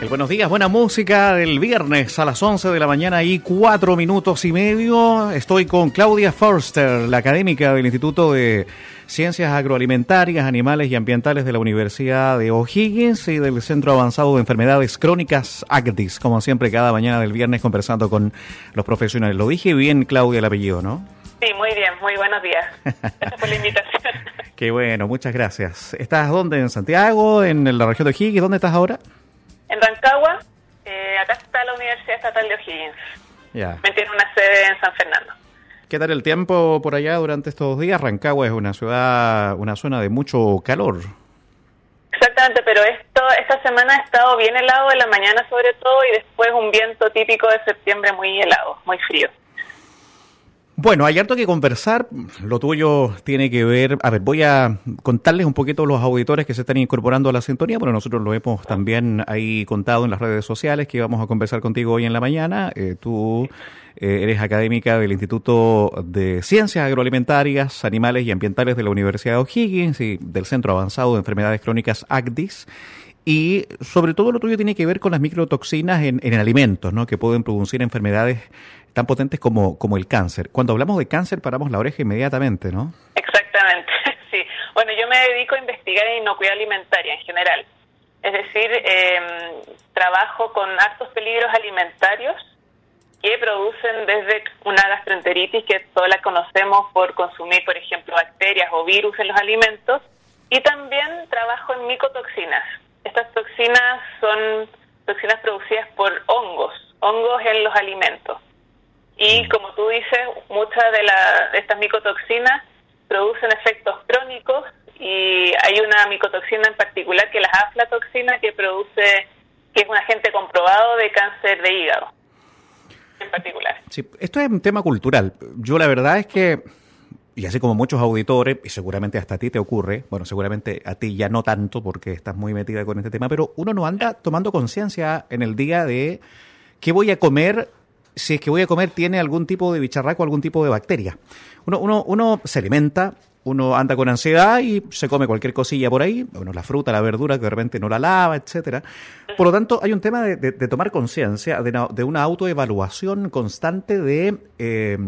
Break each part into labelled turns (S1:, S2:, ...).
S1: El buenos días, buena música del viernes a las 11 de la mañana y cuatro minutos y medio. Estoy con Claudia Forster, la académica del Instituto de Ciencias Agroalimentarias, Animales y Ambientales de la Universidad de O'Higgins y del Centro Avanzado de Enfermedades Crónicas ACDIS. Como siempre, cada mañana del viernes conversando con los profesionales. Lo dije bien, Claudia, el apellido, ¿no?
S2: Sí, muy bien, muy buenos días. Gracias por la invitación.
S1: Qué bueno, muchas gracias. ¿Estás dónde? ¿En Santiago? ¿En la región de O'Higgins? ¿Dónde estás ahora?
S2: En Rancagua, eh, acá está la Universidad Estatal de O'Higgins.
S1: Ya.
S2: Me tiene una sede en San Fernando.
S1: ¿Qué tal el tiempo por allá durante estos días? Rancagua es una ciudad, una zona de mucho calor.
S2: Exactamente, pero esto esta semana ha estado bien helado en la mañana sobre todo y después un viento típico de septiembre muy helado, muy frío.
S1: Bueno, hay harto que conversar. Lo tuyo tiene que ver. A ver, voy a contarles un poquito los auditores que se están incorporando a la sintonía. Bueno, nosotros lo hemos también ahí contado en las redes sociales que íbamos a conversar contigo hoy en la mañana. Eh, tú eh, eres académica del Instituto de Ciencias Agroalimentarias, Animales y Ambientales de la Universidad de O'Higgins y del Centro Avanzado de Enfermedades Crónicas ACDIS. Y sobre todo lo tuyo tiene que ver con las microtoxinas en, en alimentos, ¿no? Que pueden producir enfermedades tan potentes como, como el cáncer. Cuando hablamos de cáncer paramos la oreja inmediatamente, ¿no?
S2: Exactamente, sí. Bueno, yo me dedico a investigar en inocuidad alimentaria en general. Es decir, eh, trabajo con altos peligros alimentarios que producen desde una gastroenteritis, que todos la conocemos por consumir, por ejemplo, bacterias o virus en los alimentos, y también trabajo en micotoxinas. Estas toxinas son toxinas producidas por hongos, hongos en los alimentos. Y como tú dices, muchas de, la, de estas micotoxinas producen efectos crónicos y hay una micotoxina en particular que es la aflatoxina que produce, que es un agente comprobado de cáncer de hígado en particular.
S1: Sí, esto es un tema cultural. Yo la verdad es que, y así como muchos auditores, y seguramente hasta a ti te ocurre, bueno, seguramente a ti ya no tanto porque estás muy metida con este tema, pero uno no anda tomando conciencia en el día de qué voy a comer si es que voy a comer tiene algún tipo de bicharraco, algún tipo de bacteria. Uno, uno, uno se alimenta, uno anda con ansiedad y se come cualquier cosilla por ahí, bueno, la fruta, la verdura, que de repente no la lava, etcétera. Por lo tanto, hay un tema de, tomar conciencia, de, una autoevaluación constante de, eh,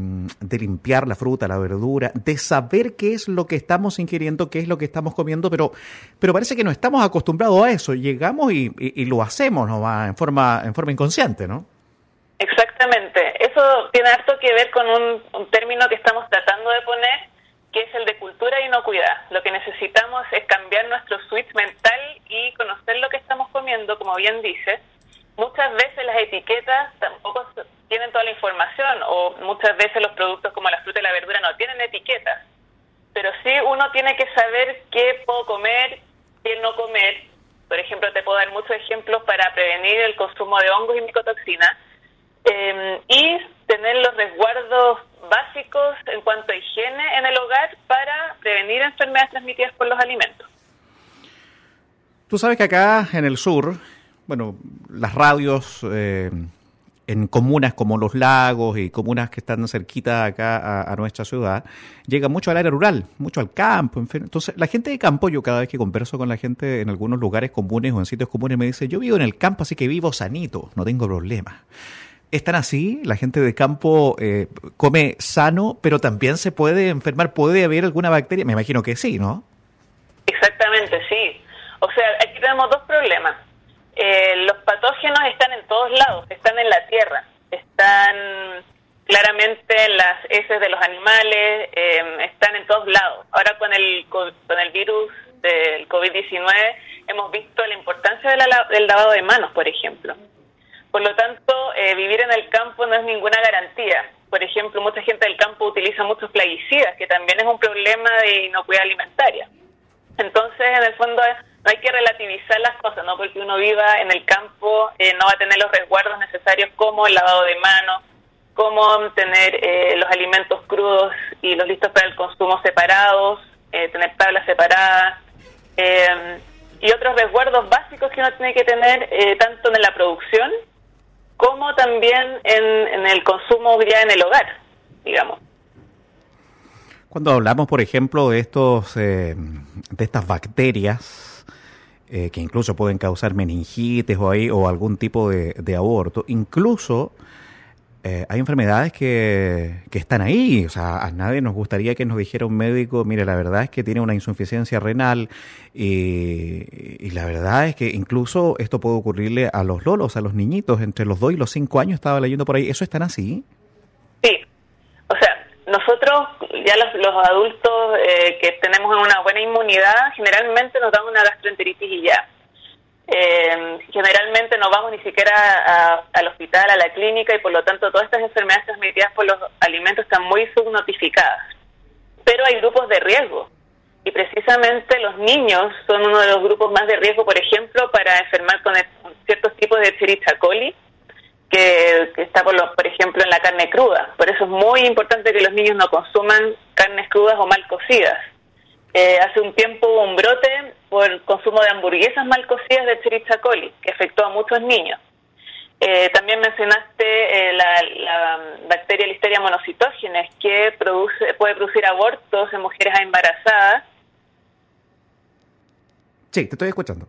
S1: de limpiar la fruta, la verdura, de saber qué es lo que estamos ingiriendo, qué es lo que estamos comiendo, pero, pero parece que no estamos acostumbrados a eso. Llegamos y, lo hacemos ¿no? en, forma, en forma inconsciente, ¿no?
S2: Exactamente. Eso tiene harto que ver con un, término que estamos tratando de poner, que es el de cultura e inocuidad. Lo que necesitamos es cambiar nuestro switch mental y conocer lo que estamos comiendo, como bien dices. Muchas veces las etiquetas tampoco tienen toda la información o muchas veces los productos como la fruta y la verdura no tienen etiquetas. Pero sí uno tiene que saber qué puedo comer, qué no comer. Por ejemplo, te puedo dar muchos ejemplos para prevenir el consumo de hongos y micotoxinas eh, y tener los resguardos básicos en cuanto a higiene en el hogar para prevenir enfermedades transmitidas por los alimentos.
S1: Tú sabes que acá en el sur, bueno, las radios eh, en comunas como Los Lagos y comunas que están cerquita acá a, nuestra ciudad, llegan mucho al área rural, mucho al campo, en fin. Entonces, la gente de campo, yo cada vez que converso con la gente en algunos lugares comunes o en sitios comunes, me dice, yo vivo en el campo, así que vivo sanito, no tengo problemas están así, la gente de campo eh, come sano, pero también se puede enfermar, puede haber alguna bacteria, me imagino que sí, ¿no?
S2: Exactamente, sí. O sea, aquí tenemos dos problemas. Eh, los patógenos están en todos lados, están en la tierra, están claramente en las heces de los animales, eh, están en todos lados. Ahora con el, con el virus del COVID-19 hemos visto la importancia de la, del lavado de manos, por ejemplo. Por lo tanto, eh, vivir en el campo no es ninguna garantía. Por ejemplo, mucha gente del campo utiliza muchos plaguicidas, que también es un problema de inocuidad alimentaria. Entonces, en el fondo, no hay que relativizar las cosas, no porque uno viva en el campo eh, no va a tener los resguardos necesarios como el lavado de manos, como tener eh, los alimentos crudos y los listos para el consumo separados, eh, tener tablas separadas y otros resguardos básicos que uno tiene que tener tanto en la producción como también en, en, el consumo ya en el hogar, digamos.
S1: Cuando hablamos, por ejemplo, de estos, eh, de estas bacterias, eh, que incluso pueden causar meningitis o, ahí, o algún tipo de, de aborto. Incluso eh, hay enfermedades que, que, están ahí. O sea, a nadie nos gustaría que nos dijera un médico, mire, la verdad es que tiene una insuficiencia renal y, y, la verdad es que incluso esto puede ocurrirle a los lolos, a los niñitos, entre los 2 y los 5 años estaba leyendo por ahí. ¿Eso es tan así?
S2: Sí. O sea, nosotros, ya los, los adultos eh, que tenemos una buena inmunidad, generalmente nos dan una gastroenteritis y ya. Eh, generalmente no vamos ni siquiera a, al hospital, a la clínica, y por lo tanto todas estas enfermedades transmitidas por los alimentos están muy subnotificadas. Pero hay grupos de riesgo, y precisamente los niños son uno de los grupos más de riesgo, por ejemplo, para enfermar con ciertos tipos de Escherichia coli, que, que está, por, por ejemplo, en la carne cruda. Por eso es muy importante que los niños no consuman carnes crudas o mal cocidas. Eh, hace un tiempo hubo un brote por el consumo de hamburguesas mal cocidas de Escherichia coli, que afectó a muchos niños. Eh, también mencionaste eh, la, la, bacteria Listeria monocitógenes, que produce, puede producir abortos en mujeres embarazadas.
S1: Sí, te estoy escuchando.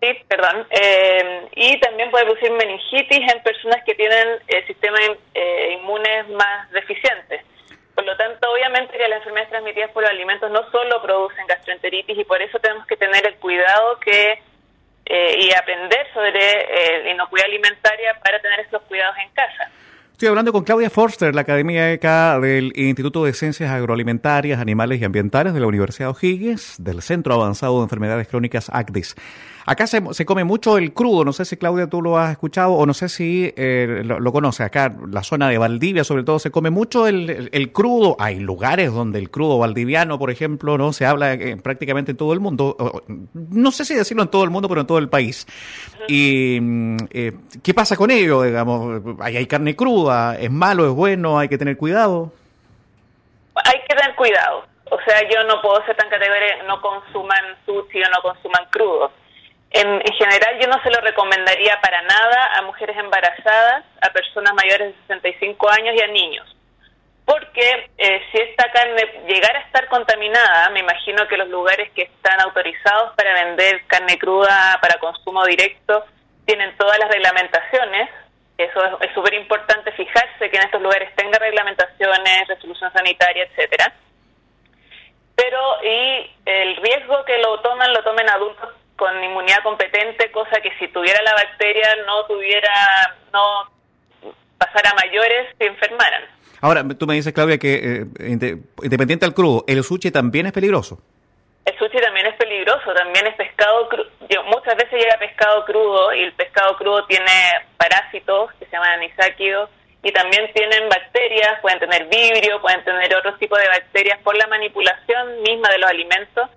S2: Sí, perdón. Eh, y también puede producir meningitis en personas que tienen sistemas eh, inmunes más deficientes. Obviamente que las enfermedades transmitidas por los alimentos no solo producen gastroenteritis y por eso tenemos que tener el cuidado que eh, y aprender sobre eh, inocuidad alimentaria para tener estos cuidados en casa.
S1: Estoy hablando con Claudia Forster, la académica del Instituto de Ciencias Agroalimentarias, Animales y Ambientales de la Universidad O'Higgins, del Centro Avanzado de Enfermedades Crónicas ACDIS. Acá se, se, come mucho el crudo, no sé si Claudia tú lo has escuchado o no sé si eh, lo, lo conoces. Acá, la zona de Valdivia sobre todo, se come mucho el, el, el, crudo. Hay lugares donde el crudo valdiviano, por ejemplo, no se habla eh, prácticamente en todo el mundo. No sé si decirlo en todo el mundo, pero en todo el país. ¿Y eh, qué pasa con ello? Digamos, hay, hay carne cruda, es malo, es bueno, hay que tener cuidado.
S2: Hay que tener cuidado. O sea, yo no puedo ser tan categórica, no consuman sushi o no consuman crudo en, en, general, yo no se lo recomendaría para nada a mujeres embarazadas, a personas mayores de 65 años y a niños. Porque eh, si esta carne llegara a estar contaminada, me imagino que los lugares que están autorizados para vender carne cruda para consumo directo tienen todas las reglamentaciones. Eso es súper importante fijarse que en estos lugares tenga reglamentaciones, resolución sanitaria, etcétera. Pero y el riesgo que lo toman, lo tomen adultos con inmunidad competente, cosa que si tuviera la bacteria no tuviera, no pasara a mayores se enfermaran.
S1: Ahora, tú me dices, Claudia, que eh, independiente al crudo, ¿el sushi también es peligroso?
S2: El sushi también es peligroso, también es pescado crudo. Muchas veces llega pescado crudo y el pescado crudo tiene parásitos que se llaman anisáquidos y también tienen bacterias, pueden tener vibrio, pueden tener otros tipos de bacterias por la manipulación misma de los alimentos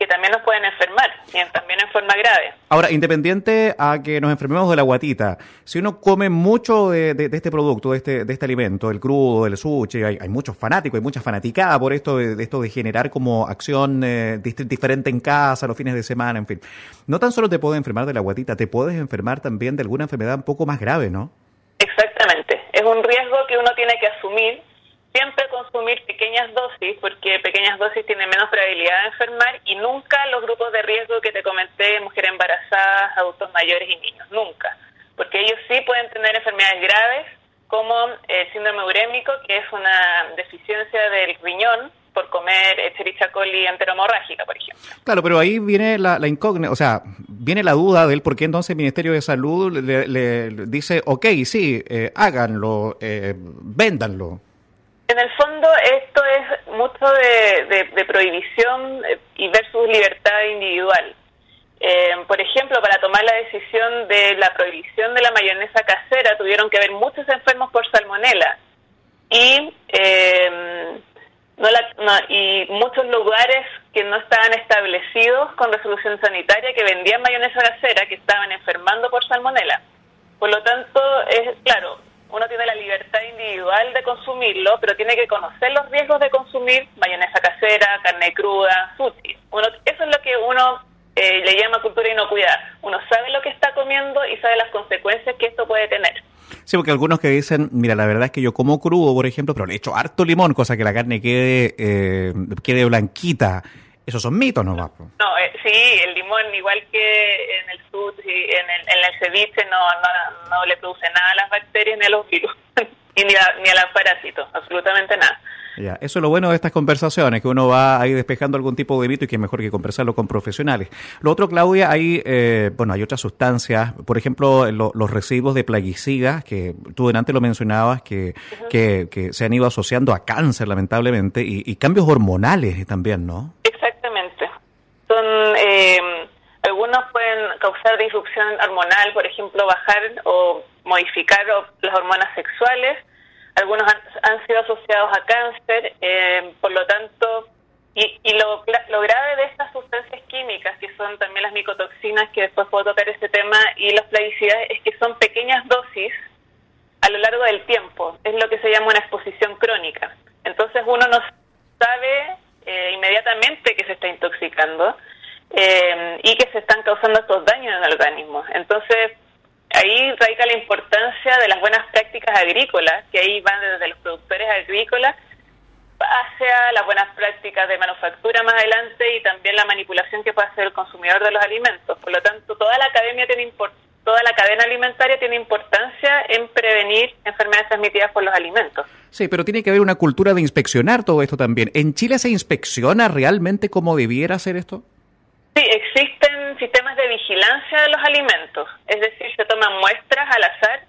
S2: que también nos pueden enfermar, y también en forma grave.
S1: Ahora, independiente a que nos enfermemos de la guatita, si uno come mucho de, de, de este producto, de este, de este alimento, el crudo, el sushi, hay, hay muchos fanáticos, hay mucha fanaticada por esto de, de esto de generar como acción eh, diferente en casa, los fines de semana, en fin. No tan solo te puede enfermar de la guatita, te puedes enfermar también de alguna enfermedad un poco más grave, ¿no?
S2: Exactamente. Es un riesgo que uno tiene que asumir siempre consumir pequeñas dosis, porque pequeñas dosis tienen menos probabilidad de enfermar y nunca los grupos de riesgo que te comenté, mujeres embarazadas, adultos mayores y niños, nunca. Porque ellos sí pueden tener enfermedades graves como el síndrome urémico, que es una deficiencia del riñón por comer Escherichia coli enteromorrágica, por ejemplo.
S1: Claro, pero ahí viene la, la incógnita, o sea, viene la duda del por qué entonces el Ministerio de Salud le, le dice, ok, sí, eh, háganlo, eh, véndanlo.
S2: En el fondo esto es mucho de, prohibición y versus libertad individual. Eh, por ejemplo, para tomar la decisión de la prohibición de la mayonesa casera tuvieron que haber muchos enfermos por salmonela y, eh, no la, no, y muchos lugares que no estaban establecidos con resolución sanitaria que vendían mayonesa casera que estaban enfermando por salmonela. Por lo tanto, es claro, uno tiene la libertad individual de consumirlo, pero tiene que conocer los riesgos de consumir mayonesa casera, carne cruda, sushi. Uno, eso es lo que uno eh, le llama cultura inocuidad. Uno sabe lo que está comiendo y sabe las consecuencias que esto puede tener.
S1: Sí, porque algunos que dicen, mira, la verdad es que yo como crudo, por ejemplo, pero le echo harto limón, cosa que la carne quede, eh, quede blanquita. Esos son mitos, ¿no?
S2: No, sí, el limón, igual que en el sur, en el, en el ceviche, no, no, no le produce nada a las bacterias ni a los virus, ni ni a los parásitos, absolutamente nada.
S1: Ya, eso es lo bueno de estas conversaciones, que uno va ahí despejando algún tipo de mito y que es mejor que conversarlo con profesionales. Lo otro, Claudia, hay, eh, bueno, hay otras sustancias, por ejemplo, los residuos de plaguicidas, que tú delante lo mencionabas, que, que, se han ido asociando a cáncer, lamentablemente, y, cambios hormonales también, ¿no?
S2: Eh, algunos pueden causar disrupción hormonal, por ejemplo, bajar o modificar las hormonas sexuales, algunos han, sido asociados a cáncer, eh, por lo tanto, y, y lo, lo, grave de estas sustancias químicas, que son también las micotoxinas, que después puedo tocar este tema, y los plaguicidas, es que son pequeñas dosis a lo largo del tiempo. Es lo que se llama una exposición crónica. Entonces uno no sabe eh, inmediatamente que se está intoxicando eh, y que se están causando estos daños en el organismo. Entonces, ahí radica la importancia de las buenas prácticas agrícolas, que ahí van desde los productores agrícolas hacia las buenas prácticas de manufactura más adelante y también la manipulación que puede hacer el consumidor de los alimentos. Por lo tanto, toda la academia tiene toda la cadena alimentaria tiene importancia en prevenir enfermedades transmitidas por los alimentos.
S1: Sí, pero tiene que haber una cultura de inspeccionar todo esto también. ¿En Chile se inspecciona realmente como debiera hacer esto?
S2: Sí, existen sistemas de vigilancia de los alimentos, es decir, se toman muestras al azar,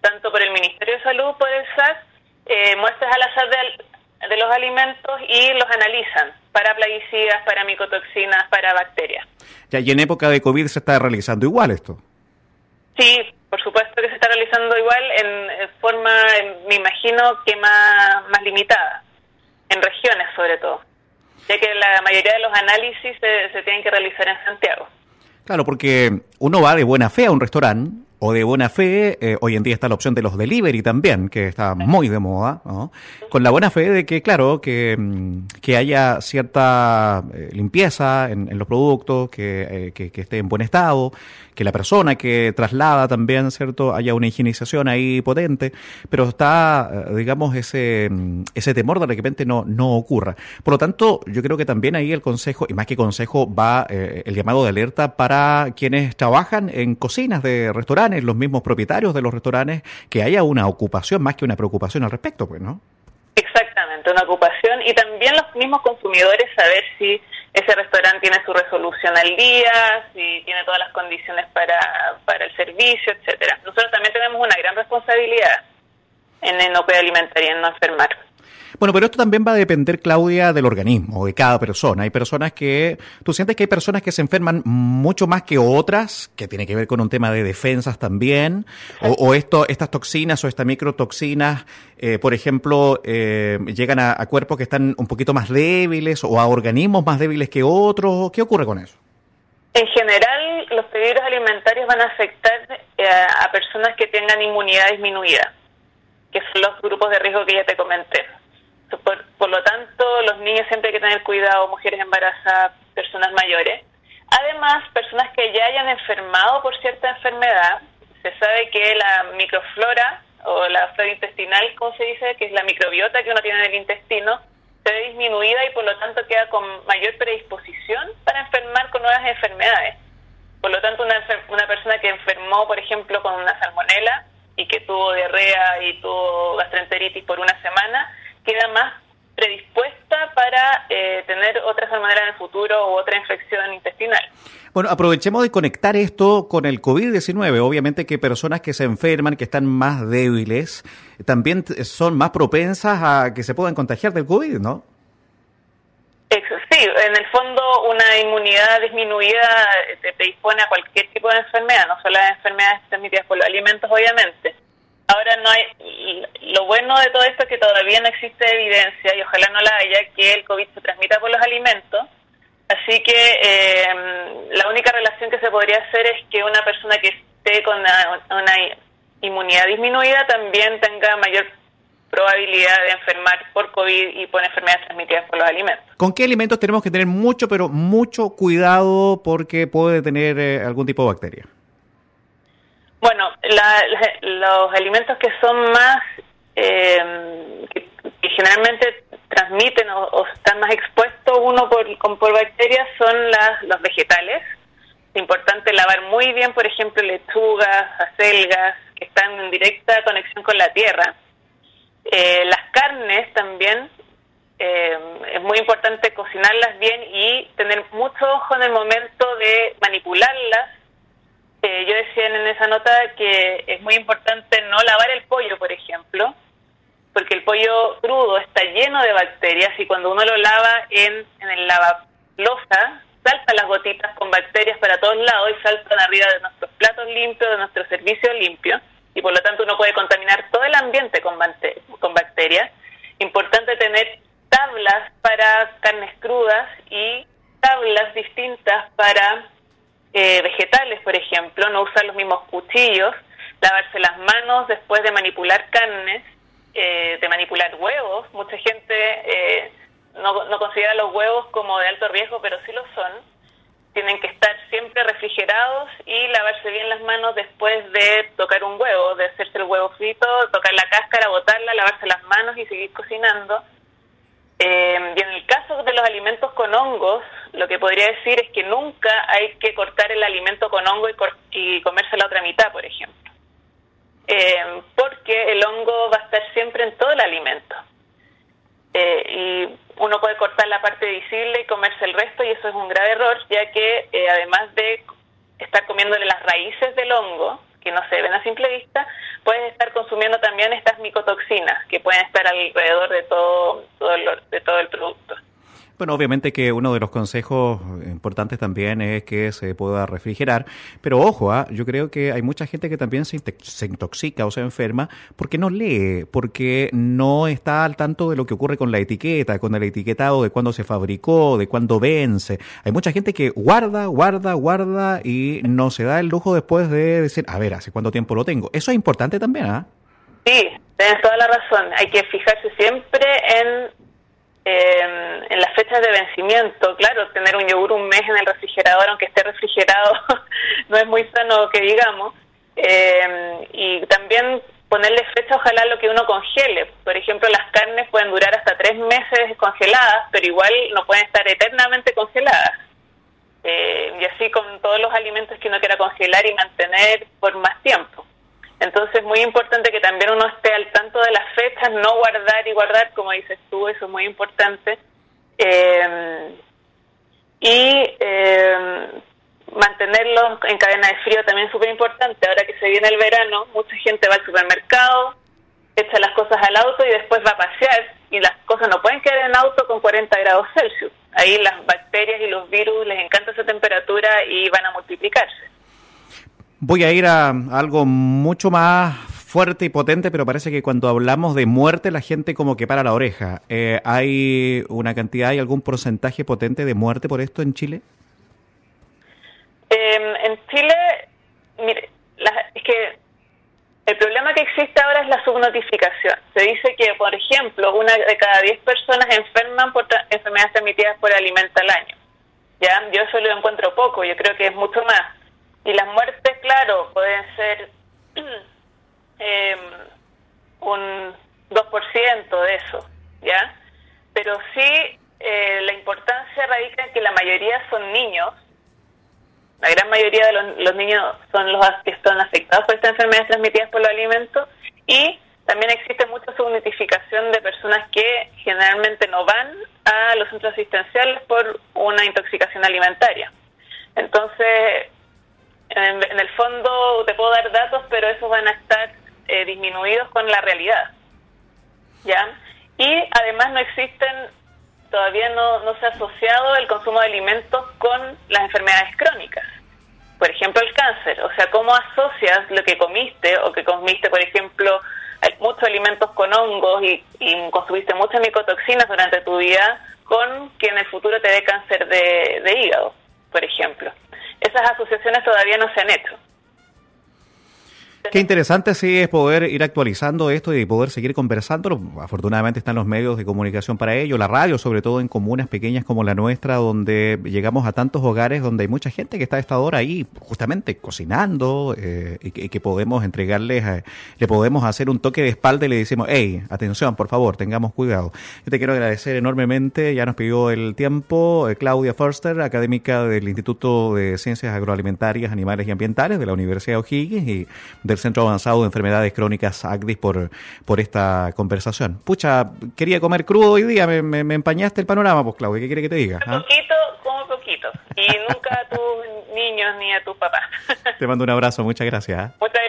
S2: tanto por el Ministerio de Salud, por el SAS, eh, muestras al azar de, de, los alimentos y los analizan para plaguicidas, para micotoxinas, para bacterias.
S1: Ya, y en época de COVID se está realizando igual esto.
S2: Sí, por supuesto que se está realizando igual en, forma, me imagino que más, más limitada, en regiones sobre todo ya que la mayoría de los análisis se, se tienen que realizar en Santiago.
S1: Claro, porque uno va de buena fe a un restaurante o de buena fe, eh, hoy en día está la opción de los delivery también, que está muy de moda, ¿no? con la buena fe de que, claro, que, mm, que haya cierta eh, limpieza en, los productos, que, eh, que, que, esté en buen estado, que la persona que traslada también, ¿cierto?, haya una higienización ahí potente, pero está, digamos, ese, mm, ese temor de repente no, no ocurra. Por lo tanto, yo creo que también ahí el consejo, y más que consejo, va el llamado de alerta para quienes trabajan en cocinas de restaurantes, los mismos propietarios de los restaurantes, que haya una ocupación más que una preocupación al respecto, pues, ¿no?
S2: Exactamente, una ocupación y también los mismos consumidores saber si ese restaurante tiene su resolución al día, si tiene todas las condiciones para, para el servicio, etcétera. Nosotros también tenemos una gran responsabilidad en no alimentar y en no enfermar.
S1: Bueno, pero esto también va a depender, Claudia, del organismo, de cada persona. Hay personas que, tú sientes que hay personas que se enferman mucho más que otras, que tiene que ver con un tema de defensas también, o, esto, estas toxinas o estas microtoxinas, eh, por ejemplo, eh, llegan a, cuerpos que están un poquito más débiles o a organismos más débiles que otros. ¿Qué ocurre con eso?
S2: En general, los peligros alimentarios van a afectar eh, a personas que tengan inmunidad disminuida, que son los grupos de riesgo que ya te comenté. Por, lo tanto, los niños siempre hay que tener cuidado, mujeres embarazadas, personas mayores. Además, personas que ya hayan enfermado por cierta enfermedad, se sabe que la microflora o la flora intestinal, como se dice, que es la microbiota que uno tiene en el intestino, se ve disminuida y por lo tanto queda con mayor predisposición para enfermar con nuevas enfermedades. Por lo tanto, una, una persona que enfermó, por ejemplo, con una salmonela y que tuvo diarrea y tuvo gastroenteritis por una semana, queda más predispuesta para eh, tener otra salmonela en el futuro o otra infección intestinal.
S1: Bueno, aprovechemos de conectar esto con el COVID-19. Obviamente que personas que se enferman, que están más débiles, también son más propensas a que se puedan contagiar del COVID, ¿no?
S2: Sí, en el fondo una inmunidad disminuida te predispone a cualquier tipo de enfermedad, no solo las enfermedades transmitidas por los alimentos, obviamente. Ahora no hay, lo bueno de todo esto es que todavía no existe evidencia y ojalá no la haya que el COVID se transmita por los alimentos. Así que eh, la única relación que se podría hacer es que una persona que esté con una, inmunidad disminuida también tenga mayor probabilidad de enfermar por COVID y por enfermedades transmitidas por los alimentos.
S1: ¿Con qué alimentos tenemos que tener mucho, pero mucho cuidado porque puede tener eh, algún tipo de bacteria?
S2: Bueno, los alimentos que son más, eh, que, generalmente transmiten o, están más expuestos uno por, con, por bacterias son las, los vegetales. Es importante lavar muy bien, por ejemplo, lechugas, acelgas, que están en directa conexión con la tierra. Eh, las carnes también, eh, es muy importante cocinarlas bien y tener mucho ojo en el momento de manipularlas. Eh, yo decía en esa nota que es muy importante no lavar el pollo, por ejemplo, porque el pollo crudo está lleno de bacterias y cuando uno lo lava en, en el lavalosa, saltan las gotitas con bacterias para todos lados y saltan arriba de nuestros platos limpios, de nuestro servicio limpio, y por lo tanto uno puede contaminar todo el ambiente con, con bacterias. Importante tener tablas para carnes crudas y tablas distintas para eh, vegetales, por ejemplo, no usar los mismos cuchillos, lavarse las manos después de manipular carnes, eh, de manipular huevos. Mucha gente eh, no, no considera los huevos como de alto riesgo, pero sí lo son. Tienen que estar siempre refrigerados y lavarse bien las manos después de tocar un huevo, de hacerse el huevo frito, tocar la cáscara, botarla, lavarse las manos y seguir cocinando. Eh, y en el caso de los alimentos con hongos, lo que podría decir es que nunca hay que cortar el alimento con hongo y, y comerse la otra mitad, por ejemplo. Eh, porque el hongo va a estar siempre en todo el alimento. Eh, y uno puede cortar la parte visible y comerse el resto y eso es un grave error, ya que eh, además de estar comiéndole las raíces del hongo, que no se ven a simple vista, puedes estar consumiendo también estas micotoxinas que pueden estar alrededor de todo, todo de todo el producto.
S1: Bueno, obviamente que uno de los consejos importantes también es que se pueda refrigerar, pero ojo, ¿ah? yo creo que hay mucha gente que también se, intoxica o se enferma porque no lee, porque no está al tanto de lo que ocurre con la etiqueta, con el etiquetado de cuándo se fabricó, de cuándo vence. Hay mucha gente que guarda, guarda, guarda y no se da el lujo después de decir, a ver, ¿hace cuánto tiempo lo tengo? Eso es importante también, ¿ah?
S2: Sí, tienes toda la razón. Hay que fijarse siempre en eh, en las fechas de vencimiento, claro, tener un yogur un mes en el refrigerador, aunque esté refrigerado, no es muy sano que digamos. Eh, y también ponerle fecha, ojalá lo que uno congele. Por ejemplo, las carnes pueden durar hasta tres meses congeladas, pero igual no pueden estar eternamente congeladas. Eh, y así con todos los alimentos que uno quiera congelar y mantener por más tiempo. Entonces es muy importante que también uno esté al tanto de las fechas, no guardar y guardar, como dices tú, eso es muy importante. Eh, y eh, mantenerlos en cadena de frío también es súper importante. Ahora que se viene el verano, mucha gente va al supermercado, echa las cosas al auto y después va a pasear y las cosas no pueden quedar en auto con 40 grados Celsius. Ahí las bacterias y los virus les encanta esa temperatura y van a multiplicarse.
S1: Voy a ir a algo mucho más fuerte y potente, pero parece que cuando hablamos de muerte la gente como que para la oreja. Eh, ¿Hay una cantidad, hay algún porcentaje potente de muerte por esto en Chile?
S2: Em, en Chile, mire, es que el problema que existe ahora es la subnotificación. Se dice que, por ejemplo, una de cada diez personas enferman por enfermedades transmitidas por alimento al año. ¿Ya? Yo eso lo encuentro poco, yo creo que es mucho más y las muertes, claro, pueden ser eh, un 2% de eso, ¿ya? Pero sí, eh, la importancia radica en que la mayoría son niños, la gran mayoría de los, niños son los que están afectados por estas enfermedades transmitidas por los alimentos y también existe mucha subnotificación de personas que generalmente no van a los centros asistenciales por una intoxicación alimentaria. Entonces, en, el fondo te puedo dar datos, pero esos van a estar eh, disminuidos con la realidad. ¿Ya? Y además no existen, todavía no, no se ha asociado el consumo de alimentos con las enfermedades crónicas. Por ejemplo, el cáncer. O sea, ¿cómo asocias lo que comiste o que comiste, por ejemplo, muchos alimentos con hongos y, consumiste muchas micotoxinas durante tu vida con que en el futuro te dé cáncer de hígado, por ejemplo? Esas asociaciones todavía no se han hecho.
S1: Qué interesante sí es poder ir actualizando esto y poder seguir conversando. Afortunadamente están los medios de comunicación para ello, la radio, sobre todo en comunas pequeñas como la nuestra, donde llegamos a tantos hogares donde hay mucha gente que está a esta hora ahí justamente cocinando eh, y, que, podemos entregarles, le podemos hacer un toque de espalda y le decimos, hey, atención, por favor, tengamos cuidado. Yo te quiero agradecer enormemente, ya nos pidió el tiempo, eh, Claudia Forster, académica del Instituto de Ciencias Agroalimentarias, Animales y Ambientales de la Universidad de O'Higgins y del Centro Avanzado de Enfermedades Crónicas ACDIS por, por esta conversación. Pucha, quería comer crudo hoy día, me, empañaste el panorama, pues Claudia, ¿qué quiere que te diga?
S2: Un ¿Ah? poquito, como poquito. Y nunca a tus niños ni a tus papás.
S1: Te mando un abrazo, muchas gracias. ¿ah?
S2: Muchas